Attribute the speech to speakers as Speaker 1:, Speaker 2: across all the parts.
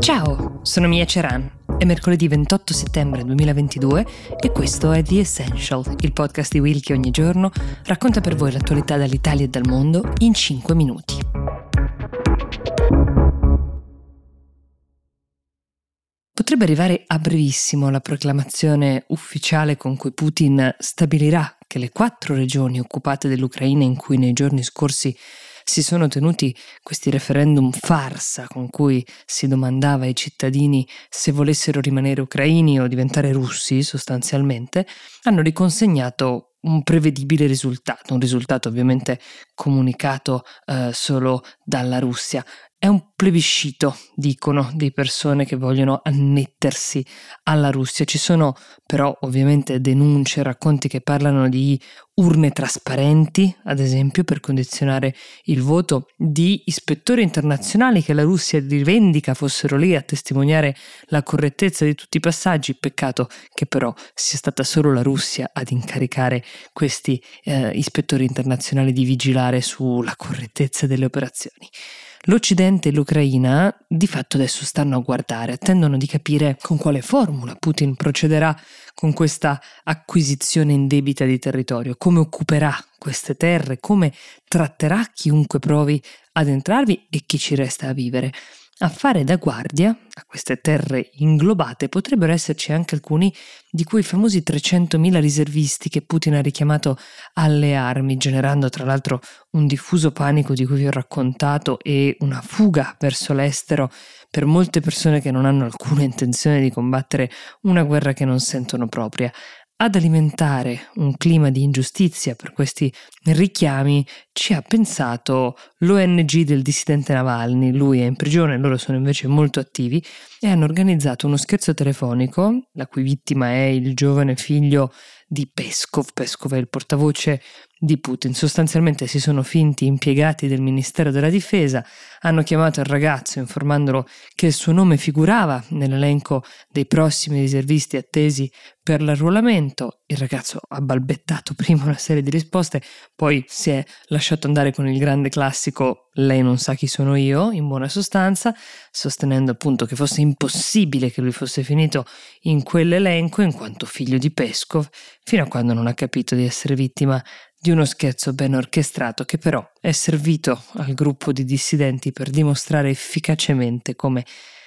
Speaker 1: Ciao, sono Mia Ceran. È mercoledì 28 settembre 2022 e questo è The Essential, il podcast di Will che ogni giorno racconta per voi l'attualità dall'Italia e dal mondo in 5 minuti. Potrebbe arrivare a brevissimo la proclamazione ufficiale con cui Putin stabilirà che le quattro regioni occupate dell'Ucraina in cui nei giorni scorsi si sono tenuti questi referendum farsa con cui si domandava ai cittadini se volessero rimanere ucraini o diventare russi sostanzialmente, hanno riconsegnato un prevedibile risultato, un risultato ovviamente comunicato eh, solo dalla Russia. È un plebiscito, dicono, di persone che vogliono annettersi alla Russia. Ci sono però ovviamente denunce, racconti che parlano di urne trasparenti, ad esempio, per condizionare il voto, di ispettori internazionali che la Russia rivendica fossero lì a testimoniare la correttezza di tutti i passaggi. Peccato che però sia stata solo la Russia ad incaricare questi eh, ispettori internazionali di vigilare sulla correttezza delle operazioni. L'Occidente e l'Ucraina di fatto adesso stanno a guardare, attendono di capire con quale formula Putin procederà con questa acquisizione indebita di territorio, come occuperà queste terre, come tratterà chiunque provi ad entrarvi e chi ci resta a vivere. A fare da guardia a queste terre inglobate potrebbero esserci anche alcuni di quei famosi 300.000 riservisti che Putin ha richiamato alle armi, generando tra l'altro un diffuso panico di cui vi ho raccontato e una fuga verso l'estero per molte persone che non hanno alcuna intenzione di combattere una guerra che non sentono propria ad alimentare un clima di ingiustizia per questi richiami ci ha pensato l'ONG del dissidente Navalny, lui è in prigione, loro sono invece molto attivi e hanno organizzato uno scherzo telefonico, la cui vittima è il giovane figlio di Peskov, Peskov è il portavoce di Putin. Sostanzialmente si sono finti impiegati del Ministero della Difesa, hanno chiamato il ragazzo informandolo che il suo nome figurava nell'elenco dei prossimi riservisti attesi per l'arruolamento. Il ragazzo ha balbettato prima una serie di risposte, poi si è lasciato andare con il grande classico lei non sa chi sono io, in buona sostanza, sostenendo appunto che fosse impossibile che lui fosse finito in quell'elenco in quanto figlio di Peskov, fino a quando non ha capito di essere vittima di uno scherzo ben orchestrato che però è servito al gruppo di dissidenti per dimostrare efficacemente come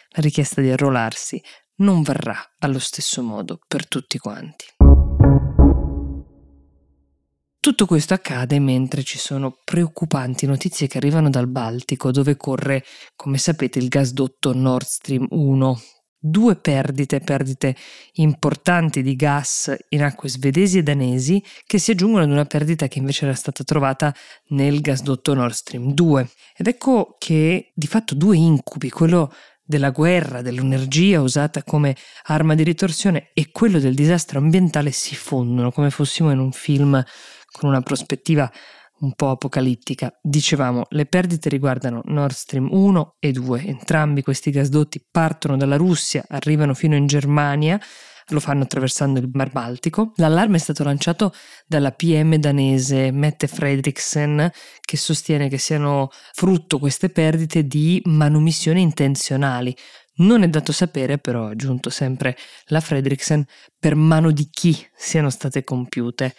Speaker 1: la richiesta di arruolarsi non varrà allo stesso modo per tutti quanti. Tutto questo accade mentre ci sono preoccupanti notizie che arrivano dal Baltico, dove corre, come sapete, il gasdotto Nord Stream 1, due perdite, perdite importanti di gas in acque svedesi e danesi, che si aggiungono ad una perdita che invece era stata trovata nel gasdotto Nord Stream 2. Ed ecco che di fatto due incubi, quello della guerra, dell'energia usata come arma di ritorsione e quello del disastro ambientale si fondono come fossimo in un film con una prospettiva un po' apocalittica. Dicevamo, le perdite riguardano Nord Stream 1 e 2. Entrambi questi gasdotti partono dalla Russia, arrivano fino in Germania, lo fanno attraversando il Mar Baltico. L'allarme è stato lanciato dalla PM danese Mette Fredriksen che sostiene che siano frutto queste perdite di manomissioni intenzionali. Non è dato sapere, però, ha aggiunto sempre la Fredriksen, per mano di chi siano state compiute.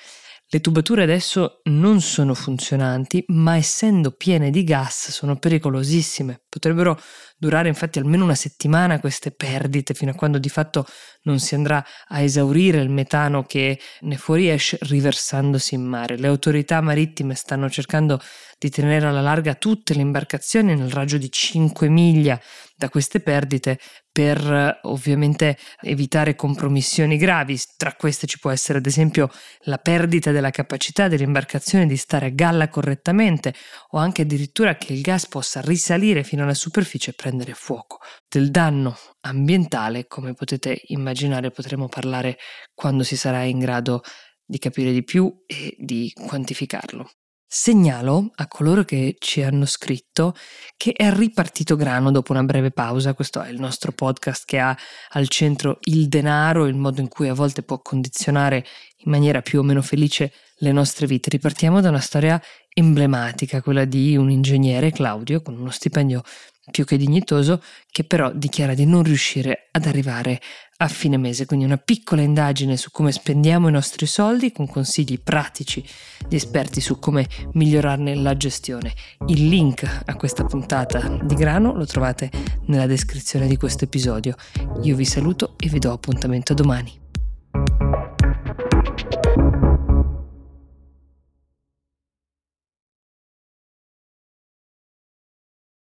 Speaker 1: Le tubature adesso non sono funzionanti, ma essendo piene di gas sono pericolosissime. Potrebbero durare infatti almeno una settimana queste perdite, fino a quando di fatto non si andrà a esaurire il metano che ne fuoriesce riversandosi in mare. Le autorità marittime stanno cercando di tenere alla larga tutte le imbarcazioni nel raggio di 5 miglia da queste perdite per ovviamente evitare compromissioni gravi. Tra queste ci può essere ad esempio la perdita della capacità delle imbarcazioni di stare a galla correttamente o anche addirittura che il gas possa risalire fino alla superficie e prendere fuoco. Del danno ambientale, come potete immaginare, potremo parlare quando si sarà in grado di capire di più e di quantificarlo. Segnalo a coloro che ci hanno scritto che è ripartito grano dopo una breve pausa. Questo è il nostro podcast che ha al centro il denaro, il modo in cui a volte può condizionare in maniera più o meno felice le nostre vite. Ripartiamo da una storia emblematica, quella di un ingegnere, Claudio, con uno stipendio più che dignitoso, che però dichiara di non riuscire ad arrivare a fine mese. Quindi una piccola indagine su come spendiamo i nostri soldi con consigli pratici di esperti su come migliorarne la gestione. Il link a questa puntata di grano lo trovate nella descrizione di questo episodio. Io vi saluto e vi do appuntamento domani.